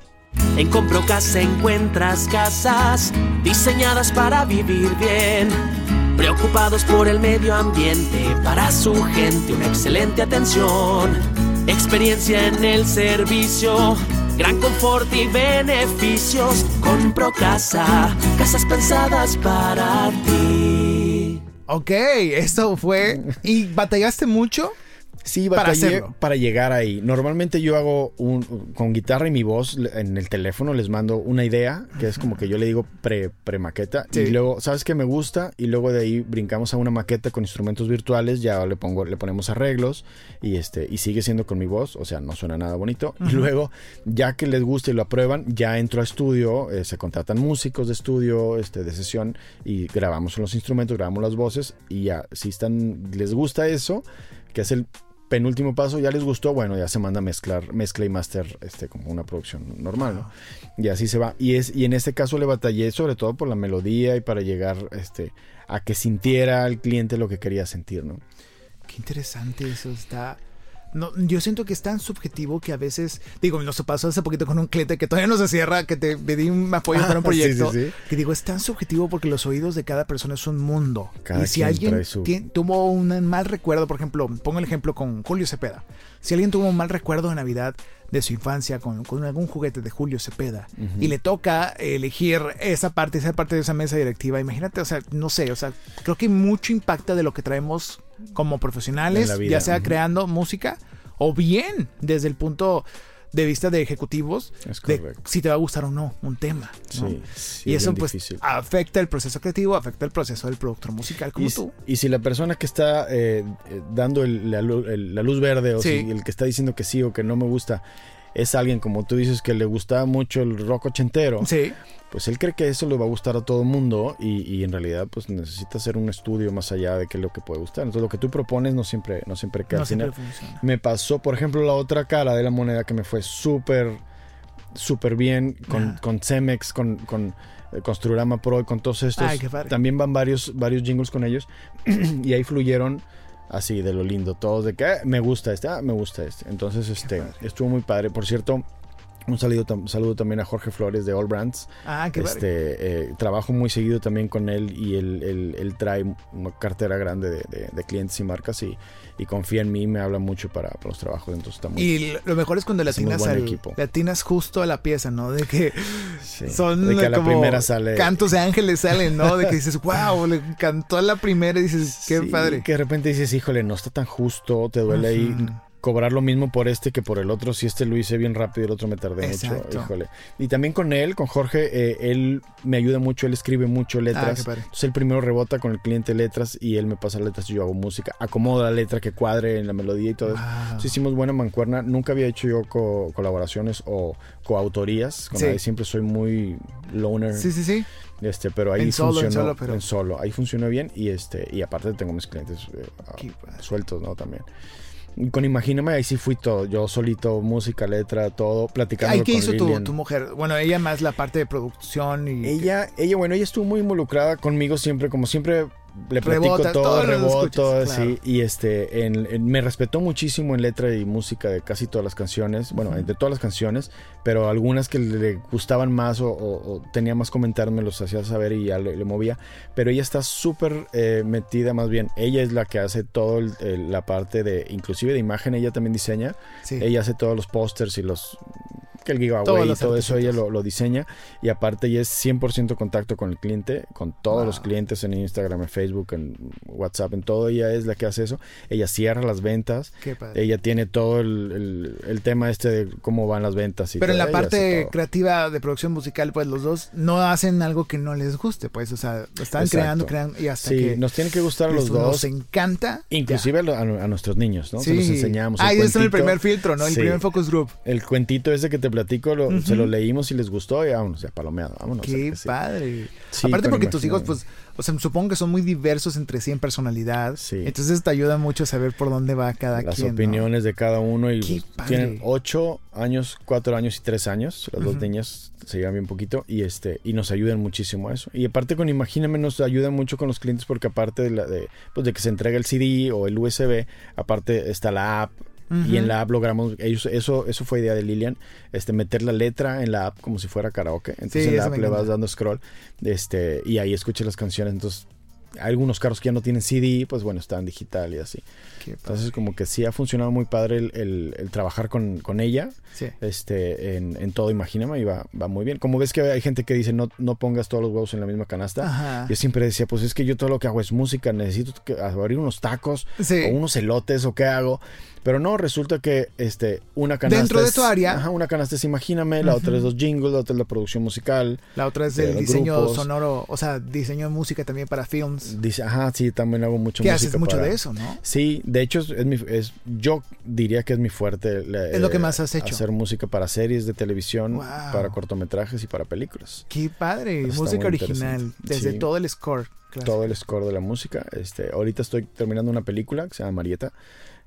En Compro Casa encuentras casas diseñadas para vivir bien. Preocupados por el medio ambiente, para su gente una excelente atención. Experiencia en el servicio, gran confort y beneficios. Compro Casa, casas pensadas para ti. Ok, esto fue. ¿Y batallaste mucho? Sí, Para hacerlo. para llegar ahí. Normalmente yo hago un, con guitarra y mi voz en el teléfono les mando una idea, que es como que yo le digo pre, pre maqueta. Sí. Y luego, ¿sabes qué me gusta? Y luego de ahí brincamos a una maqueta con instrumentos virtuales, ya le pongo, le ponemos arreglos y este, y sigue siendo con mi voz, o sea, no suena nada bonito. Y luego, ya que les gusta y lo aprueban, ya entro a estudio, eh, se contratan músicos de estudio, este, de sesión, y grabamos los instrumentos, grabamos las voces, y ya, si están, les gusta eso, que es el penúltimo paso, ya les gustó, bueno, ya se manda a mezclar, mezcla y master este, como una producción normal, ¿no? Y así se va. Y, es, y en este caso le batallé sobre todo por la melodía y para llegar este, a que sintiera el cliente lo que quería sentir, ¿no? Qué interesante eso está. No, yo siento que es tan subjetivo que a veces, digo, nos pasó hace poquito con un cliente que todavía no se cierra, que te pedí un apoyo para un Ah, sí, proyecto, sí, sí. que digo, es tan subjetivo porque los oídos de cada persona es un mundo. Cada y si alguien su- tuvo un mal recuerdo, por ejemplo, pongo el ejemplo con Julio Cepeda, si alguien tuvo un mal recuerdo de Navidad de su infancia con, con algún juguete de Julio Cepeda. Y le toca elegir esa parte, esa parte de esa mesa directiva, imagínate, o sea, no sé, o sea, creo que mucho impacta de lo que traemos como profesionales, ya sea creando música o bien desde el punto de vista de ejecutivos, de si te va a gustar o no un tema. ¿no? Sí, sí, y es eso pues difícil. afecta el proceso creativo, afecta el proceso del productor musical como Y, tú. y si la persona que está eh, eh, dando el- la, lu- el- la luz verde o Sí. si el que está diciendo que sí o que no me gusta es alguien como tú dices que le gusta mucho el rock ochentero, Sí, pues él cree que eso le va a gustar a todo el mundo y, y en realidad pues necesita hacer un estudio más allá de qué es lo que puede gustar. Entonces lo que tú propones no siempre, no siempre queda no siempre funciona. Me pasó, por ejemplo, la otra cara de la moneda que me fue súper, súper bien con, Ajá. con Cemex, con, con eh, Construrama Pro y con todos estos. Ay, qué padre. También van varios, varios jingles con ellos y ahí fluyeron así de lo lindo, todos de que "Ah, me gusta este, ah, me gusta este. Entonces, este, estuvo muy padre. Por cierto, un saludo, saludo también a Jorge Flores de All Brands. Ah, qué. Este, eh, trabajo muy seguido también con él y él, él- él trae una cartera grande de, de- de clientes y marcas y, y confía en mí, me habla mucho para, para los trabajos, entonces está muy Y lo mejor es cuando le Hacemos atinas, buen al- equipo. le atinas justo a la pieza, ¿no? De que sí. son de que a la como primera sale cantos de ángeles salen, ¿no? De que dices, wow, le cantó a la primera y dices, qué Sí, padre. que de repente dices, híjole, no está tan justo, te duele ahí. Cobrar lo mismo por este que por el otro. Si este lo hice bien rápido y el otro me tardé Exacto. mucho. Híjole. Y también con él, con Jorge, eh, él me ayuda mucho, él escribe mucho Ah, letras. padre. Entonces él primero rebota con el cliente letras y él me pasa letras y yo hago música. Acomodo la letra que cuadre en la melodía y todo eso. Wow. Entonces hicimos buena mancuerna. Nunca había hecho yo co- colaboraciones o coautorías. Con Sí. Siempre soy muy loner. Sí, sí, sí. Este, pero ahí En solo, en funcionó. solo, pero- en solo. Ahí funcionó bien y este y aparte tengo mis clientes eh, sueltos, ¿no? También. Con Imagíname, ahí sí fui todo. Yo solito, música, letra, todo, platicando Ay, ¿qué hizo tu, tu mujer? Bueno, ella más la parte de producción y... Ella, ella, bueno, ella estuvo muy involucrada conmigo siempre, como siempre le platico Rebota, todo, todo reboto, escuchas, sí, claro. y este, en- en- me respetó muchísimo en letra y música de casi todas las canciones, bueno, de todas las canciones, pero algunas que le gustaban más o, o- o tenía más comentarios me los hacía saber y ya le, le movía, pero ella está súper eh, metida, más bien, ella es la que hace todo el- el- la parte de, inclusive de imagen, ella también diseña, Sí. ella hace todos los pósters y los que el giveaway Todos y todo eso ella lo, lo diseña y aparte ella es 100% contacto con el cliente, con todos Wow. los clientes en Instagram, en Facebook, en WhatsApp, en todo ella es la que hace eso. Ella cierra las ventas, Qué padre. ella tiene todo el, el- el tema este de cómo van las ventas y Pero en la parte creativa de producción musical, pues los dos no hacen algo que no les guste, pues, o sea, están Exacto. creando, creando y hasta Sí, que nos tiene que gustar a los dos. nos encanta. Inclusive a, a- nuestros niños, ¿no? ya. Se los Sí. enseñamos. Ah, en el primer filtro, ¿no? El Sí. primer focus group. El cuentito ese que te platico, lo- se lo leímos y les gustó y vámonos, ya palomeado, vámonos. Qué Sí. padre. Sí, Aparte porque tus hijos, pues, o sea, supongo que son muy diversos entre sí en personalidad. Sí. Entonces te ayuda mucho a saber por dónde va cada las quien. ¿no? opiniones de cada uno y Qué pues, padre. tienen ocho años, cuatro años y tres años. Las dos niñas se llevan bien poquito y este y nos ayudan muchísimo a eso. Y aparte con Imagíname nos ayudan mucho con los clientes porque aparte de, la, de, pues, de que se entrega el CD o el USB, aparte está la app. Y en la app logramos, ellos, eso, eso fue idea de Lilian, este, meter la letra en la app como si fuera karaoke. Entonces Sí, en la app le vas dando scroll, este, y ahí escuchas las canciones. Entonces, algunos carros que ya no tienen CD, pues bueno, están digital y así. Entonces como que sí ha funcionado muy padre el, el- el trabajar con, con ella Sí. este, en, en todo, imagíname, y va, va muy bien. Como ves que hay gente que dice no, no pongas todos los huevos en la misma canasta. Ajá. Yo siempre decía, pues es que yo todo lo que hago es música, necesito que- abrir unos tacos Sí. o unos elotes o qué hago. Pero no, resulta que este, una canasta Dentro de es- tu área. Ajá, una canasta es Imagíname, la otra es los jingles, la otra es la producción musical. La otra es de el diseño grupos. sonoro, o sea, diseño de música también para films. Dice, ajá, sí, también hago mucho Que música haces mucho para- de eso, ¿no? Sí, de hecho es, mi, es, yo diría que es mi fuerte. Es lo que eh, más has hecho. Hacer música para series de televisión, Wow. para cortometrajes y para películas. Qué padre, música original, desde Sí. todo el score. claro. Todo el score de la música. Este, ahorita estoy terminando una película que se llama Marieta,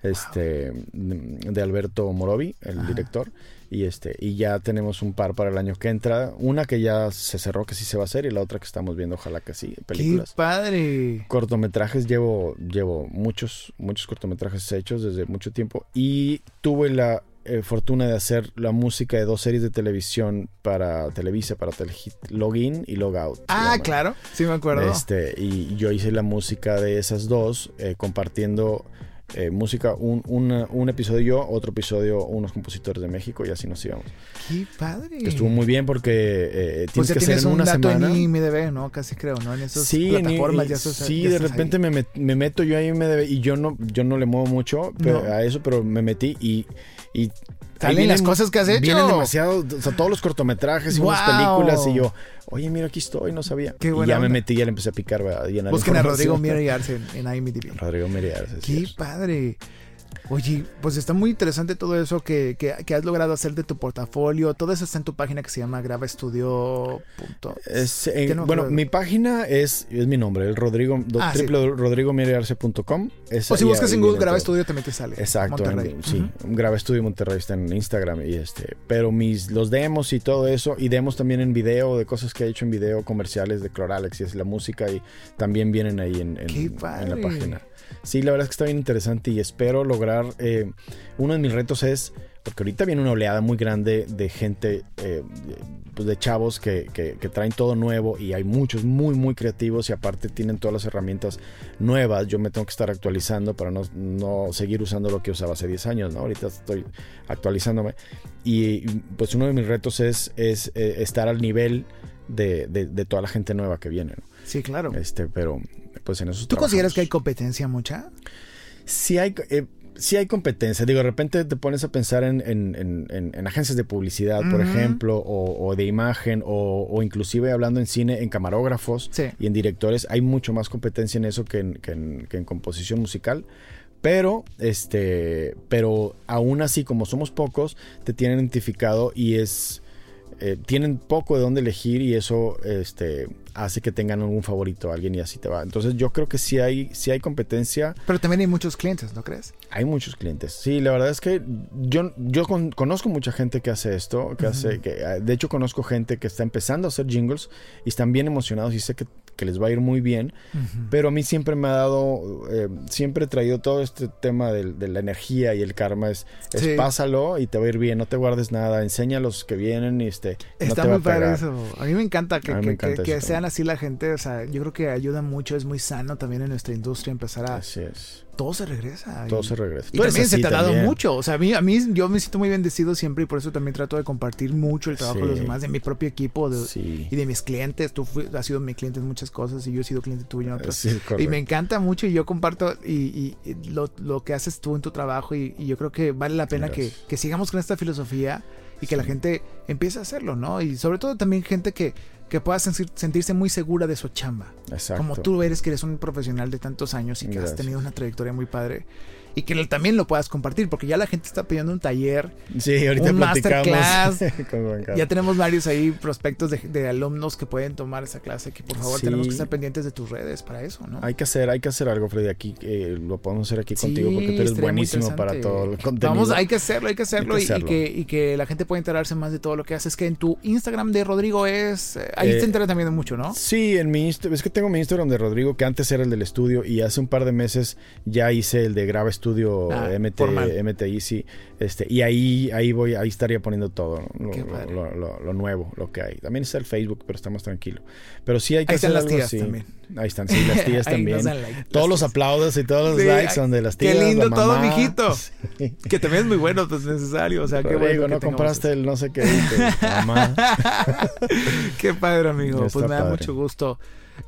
este, de Alberto Morovi, el Ajá. director. Y este, y ya tenemos un par para el año que entra. Una que ya se cerró que sí se va a hacer, y la otra que estamos viendo, ojalá que sí, Qué películas. padre. cortometrajes llevo llevo muchos muchos cortometrajes hechos desde mucho tiempo y tuve la eh, fortuna de hacer la música de dos series de televisión para Televisa para Telehit Login y Logout Ah, claro, sí me acuerdo. este y yo hice la música de esas dos eh, compartiendo eh, música un, una- un episodio yo otro episodio unos compositores de México y así nos íbamos Qué padre. que estuvo muy bien porque eh, tienes Pues que hacer tienes en un una dato semana en IMDb, ¿no? Casi creo, ¿no? En esas sí, en- plataformas y- ya estás- sí, ya de repente me, me meto yo ahí en IMDb y yo no, yo no le muevo mucho pero- No. a eso, pero me metí y, y Salen vienen- las cosas que has hecho. Vienen demasiado, o sea, todos los cortometrajes y unas Wow. películas y yo, oye, mira, aquí estoy, no sabía. Qué y ya me metí, ya le empecé a picar, llenar Busquen a. Rodrigo Miera y Arce en, en IMDb. Rodrigo Miera y Arce, Qué padre. Oye, pues está muy interesante todo eso que, que- que has logrado hacer de tu portafolio. Todo eso está en tu página que se llama gravaestudio. punto- Es, eh, Ya no bueno, mi página es, es mi nombre, el Rodrigo, Ah, sí. www.rodrigomieriarce.com. O si buscas en Google Grava Estudio también te sale. Exacto, Monterrey. en- sí, Grava Estudio Monterrey está en Instagram y este, pero mis los demos y todo eso y demos también en video de cosas que he hecho en video comerciales de Cloralex y es la música y también vienen ahí en, en- ¡Qué en la página. Sí, la verdad es que está bien interesante y espero lograr. Eh, uno de mis retos es porque ahorita viene una oleada muy grande de gente, eh, pues de chavos que, que- que traen todo nuevo y hay muchos muy, muy creativos y aparte tienen todas las herramientas nuevas. Yo me tengo que estar actualizando para no, no seguir usando lo que usaba hace 10 años, ¿no? Ahorita estoy actualizándome y pues uno de mis retos es, es eh, estar al nivel de, de- de toda la gente nueva que viene, ¿no? Sí, claro. Este, pero pues en eso ¿Tú consideras que hay competencia mucha? Sí hay, eh, sí hay competencia. Digo, de repente te pones a pensar en, en- en- en- en agencias de publicidad, por ejemplo, o, o de imagen, o, o inclusive hablando en cine, en camarógrafos Sí. y en directores. Hay mucho más competencia en eso que en, que en- que en composición musical. Pero, este, pero aún así, como somos pocos, te tienen identificado y es... eh, tienen poco de dónde elegir y eso este, hace que tengan algún favorito a alguien y así te va. Entonces yo creo que sí hay, sí hay competencia. Pero también hay muchos clientes, ¿no crees? Hay muchos clientes. Sí, la verdad es que yo, yo con- conozco mucha gente que hace esto, que hace, que, eh, de hecho conozco gente que está empezando a hacer jingles y están bien emocionados y sé que, que les va a ir muy bien, pero a mí siempre me ha dado, eh, siempre he traído todo este tema del- de, la energía y el karma, es, es Sí. pásalo y te va a ir bien, no te guardes nada, enseña a los que vienen y este, no Está te muy padre eso. A mí me encanta que, me que- encanta que- que eso sean así la gente. O sea, yo creo que ayuda mucho. Es muy sano también en nuestra industria empezar a. Así es, Todo se regresa. todo y- se regresa. Y también se te ha dado mucho. O sea, a mí, a mí yo me siento muy bendecido siempre y por eso también trato de compartir mucho el trabajo de los demás, de mi propio equipo de- Sí. y de mis clientes. Tú fui- has sido mi cliente en muchas cosas y yo he sido cliente tuyo en otras. Sí, Y me encanta mucho y yo comparto y, y- y lo, lo que haces tú en tu trabajo y, y yo creo que vale la pena que, que sigamos con esta filosofía y que la gente empiece a hacerlo, ¿no? Y sobre todo también gente que, que pueda sentir- sentirse muy segura de su chamba. Exacto. Como tú eres, que eres un profesional de tantos años y que has tenido una trayectoria muy padre. Y que también lo puedas compartir, porque ya la gente está pidiendo un taller. Sí, ahorita un masterclass. con. Ya tenemos varios ahí prospectos de, de alumnos que pueden tomar esa clase, que por favor Sí. tenemos que estar pendientes de tus redes para eso, ¿no? Hay que hacer, hay que hacer algo, Freddy. Aquí eh, lo podemos hacer aquí Sí, contigo porque tú eres buenísimo para todo el contenido. Vamos, hay que hacerlo, hay que hacerlo, Hay que y- hacerlo. Y, que, y que la gente pueda enterarse más de todo lo que haces. Que en tu Instagram de Rodrigo es. eh, Ahí Eh, te entera también de mucho, ¿no? Sí, en mi Insta- es que tengo mi Instagram de Rodrigo, que antes era el del estudio, y hace un par de meses ya hice el de Graba Estudio Ah, MT. MTI, sí. Este, y ahí, ahí voy, ahí estaría poniendo todo, ¿no? Qué lo, lo- lo- lo nuevo, lo que hay. También está el Facebook, pero está más tranquilo. Pero sí hay que Ahí hacer están las tías así. también. Ahí están, sí, las tías también. like, Todos los tías. aplausos y todos los Sí, likes son de las qué tías. lindo la todo, mijito. Sí. Que también es muy bueno, pues necesario. O sea, qué bueno. que no compraste eso. el no sé qué. Mamá. Qué padre, amigo. Está pues me da mucho gusto.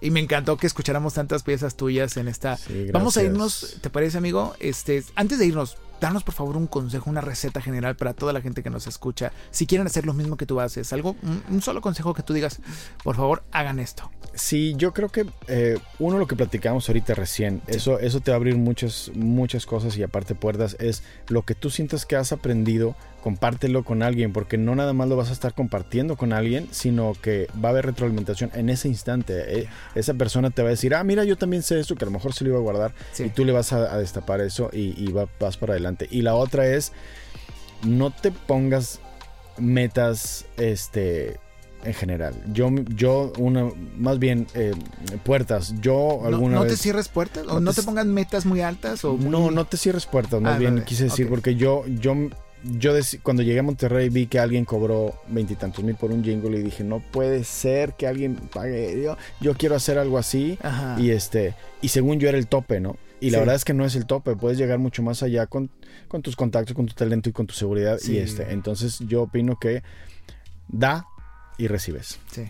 Y me encantó que escucháramos tantas piezas tuyas en esta. Sí, Vamos a irnos, ¿te parece, amigo? Este, antes de irnos, danos por favor un consejo, una receta general para toda la gente que nos escucha. Si quieren hacer lo mismo que tú haces, algo, un, solo consejo que tú digas, por favor, hagan esto. Sí, yo creo que eh, uno lo que platicamos ahorita recién, eso, eso te va a abrir muchas, muchas cosas y aparte puertas, es lo que tú sientas que has aprendido, compártelo con alguien, porque no nada más lo vas a estar compartiendo con alguien, sino que va a haber retroalimentación en ese instante. Eh, esa persona te va a decir, ah, mira, yo también sé eso, que a lo mejor se lo iba a guardar, Sí. y tú le vas a, a destapar eso y, y va- vas para adelante. Y la otra es, no te pongas metas, este en general. Yo, yo una, más bien eh, puertas. Yo No, alguna no te vez. cierres puertas o no no te te pongan metas muy altas o muy- No, no te cierres puertas, más Ah, bien vale, quise decir, porque yo, yo, yo cuando llegué a Monterrey vi que alguien cobró veintitantos mil por un jingle y dije, no puede ser que alguien pague. Yo, yo quiero hacer algo así. Ajá. Y este, y según yo era el tope, ¿no? Y la Sí. verdad es que no es el tope, puedes llegar mucho más allá con, con tus contactos, con tu talento y con tu seguridad. Sí. Y este, entonces yo opino que da y recibes. Sí.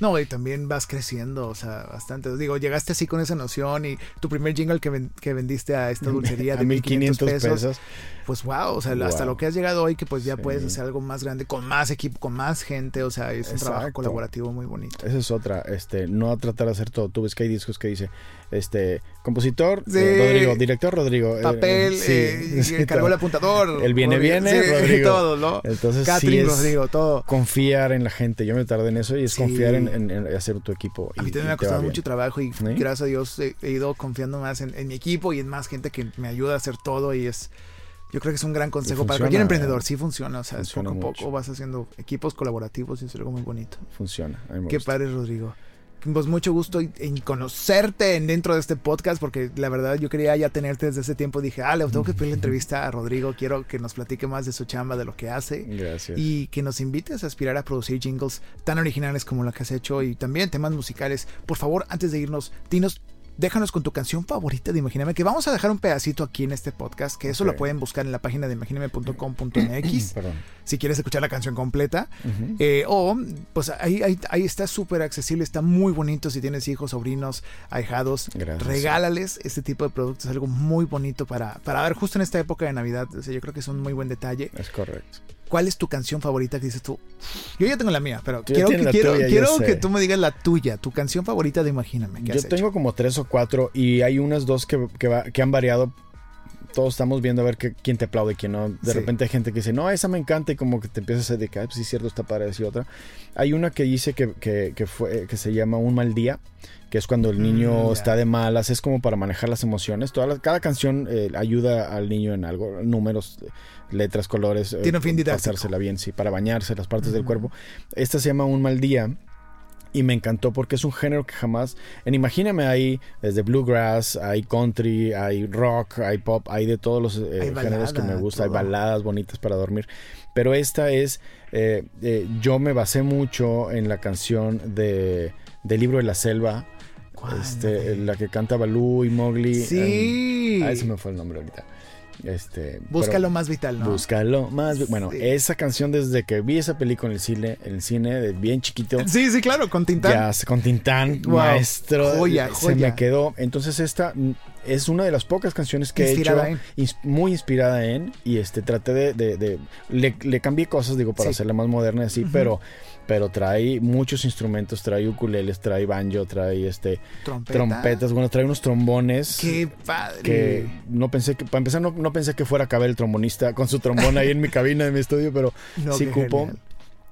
No, y también vas creciendo, o sea, bastante. Digo, llegaste así con esa noción y tu primer jingle que, ven- que vendiste a esta dulcería de a 1500 pesos, pesos. pues wow, o sea, Wow. hasta lo que has llegado hoy, que pues ya Sí. puedes hacer algo más grande, con más equipo, con más gente, o sea, es un trabajo colaborativo muy bonito. Esa es otra, este, no tratar de hacer todo. Tú ves que hay discos que dice, este, compositor, Sí. eh, Rodrigo, director, Rodrigo. eh, Papel, eh, sí, cargó el apuntador. El viene, Rodrigo, viene, Rodrigo. todo, ¿no? Entonces, sí Catherine, es Rodrigo, todo. confiar en la gente. Yo me tardé en eso y es confiar en, en- en hacer tu equipo. A mí y- también y me ha costado mucho trabajo y ¿Sí? gracias a Dios he, he ido confiando más en, en mi equipo y en más gente que me ayuda a hacer todo y es... Yo creo que es un gran consejo para cualquier emprendedor. eh. Sí funciona, o sea, Funciona poco a mucho. poco vas haciendo equipos colaborativos y es algo muy bonito. Funciona. Qué padre, Rodrigo. Pues mucho gusto en conocerte en- dentro de este podcast, porque la verdad yo quería ya tenerte desde ese tiempo. Dije, ah, le tengo que pedir la entrevista a Rodrigo. Quiero que nos platique más de su chamba, de lo que hace. Gracias. Y que nos invites a aspirar a producir jingles tan originales como la que has hecho y también temas musicales. Por favor, antes de irnos, dinos déjanos con tu canción favorita de Imagíname, que vamos a dejar un pedacito aquí en este podcast, que eso lo pueden buscar en la página de imagíname.com.mx Perdón. Si quieres escuchar la canción completa. Eh, o, pues ahí, ahí, ahí está súper accesible, está muy bonito si tienes hijos, sobrinos, ahijados. Gracias. Regálales este tipo de productos, es algo muy bonito para, para ver justo en esta época de Navidad. O sea, yo creo que es un muy buen detalle. Es correcto. ¿Cuál es tu canción favorita que dices tú? Yo ya tengo la mía, pero quiero, que, quiero, tuya, quiero que tú me digas la tuya, tu canción favorita de Imagíname. ¿qué Yo hecho? tengo como tres o cuatro y hay unas dos que, que, va- que han variado. Todos estamos viendo a ver qué- quién te aplaude y quién no. De Sí. repente hay gente que dice, no, esa me encanta y como que te empiezas a dedicar, pues sí, cierto, está para decir otra. Hay una que hice que, que, que fue, que se llama Un mal día, que es cuando el niño Mm, está de malas, es como para manejar las emociones. Todas las- cada canción eh, ayuda al niño en algo, números, letras, colores. eh, Tiene un fin didáctico. Pasársela bien, sí, para bañarse las partes del cuerpo. Esta se llama Un mal día. Y me encantó porque es un género que jamás. En Imagíname hay desde bluegrass, hay country, hay rock, hay pop, hay de todos los eh, géneros que me gustan. Hay baladas bonitas para dormir. Pero esta es. eh, eh, yo me basé mucho en la canción de, del libro de la selva. ¿Cuál? Este, la que canta Balú y Mowgli. Sí. Ah, ese me fue el nombre ahorita. Este, Busca lo más vital, ¿no? Búscalo más. Bueno, Sí. esa canción desde que vi esa película en el cine, en el cine de bien chiquito, Sí, sí, claro, con Tintán. ya se- con Tintán, Wow, maestro, joya, se joya. me quedó. Entonces esta es una de las pocas canciones que Inspirada he hecho, ins- muy inspirada en, y este traté de, de- de- le, le cambié cosas, digo, para Sí. hacerla más moderna y así, pero pero trae muchos instrumentos, trae ukuleles, trae banjo, trae este Trompeta. trompetas, bueno, trae unos trombones Qué padre. que no pensé que, para empezar, no, no pensé que fuera a caber el trombonista con su trombón ahí en mi cabina de mi estudio, pero No, sí cupo. genial.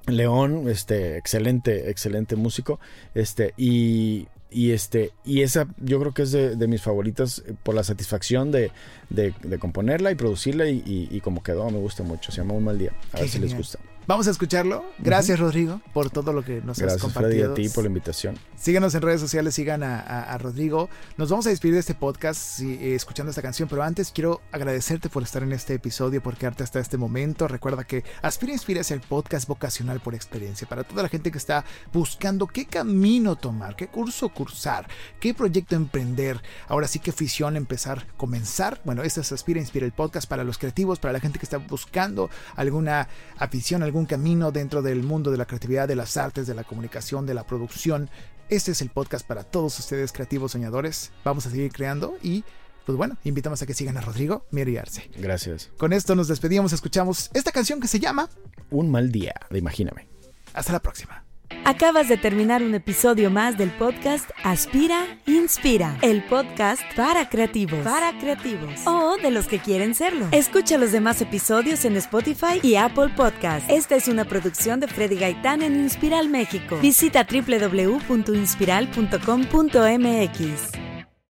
León, este, excelente, excelente músico, este, y, y este, y esa yo creo que es de, de mis favoritas eh, por la satisfacción de, de, de componerla y producirla y, y- y como quedó, me gusta mucho, se llama Un Mal Día, a Qué ver si les gusta. Vamos a escucharlo. Gracias, Rodrigo, por todo lo que nos has Gracias compartido. a ti por la invitación. Síganos en redes sociales, sigan a, a- a Rodrigo. Nos vamos a despedir de este podcast sí, eh, escuchando esta canción, pero antes quiero agradecerte por estar en este episodio, por quedarte hasta este momento. Recuerda que Aspira Inspira es el podcast vocacional por experiencia para toda la gente que está buscando qué camino tomar, qué curso cursar, qué proyecto emprender. Ahora sí, qué afición empezar, comenzar. Bueno, este es Aspira Inspira el podcast para los creativos, para la gente que está buscando alguna afición, algún camino dentro del mundo de la creatividad, de las artes, de la comunicación, de la producción. Este es el podcast para todos ustedes creativos soñadores. Vamos a seguir creando y pues bueno, invitamos a que sigan a Rodrigo Mier y Arce. Gracias. Con esto nos despedimos, escuchamos esta canción que se llama Un mal día, de Imagíname. Hasta la próxima. Acabas de terminar un episodio más del podcast Aspira, Inspira, el podcast para creativos, para creativos o de los que quieren serlo. Escucha los demás episodios en Spotify y Apple Podcast. Esta es una producción de Freddy Gaitán en Inspiral México. Visita www.inspiral.com.mx.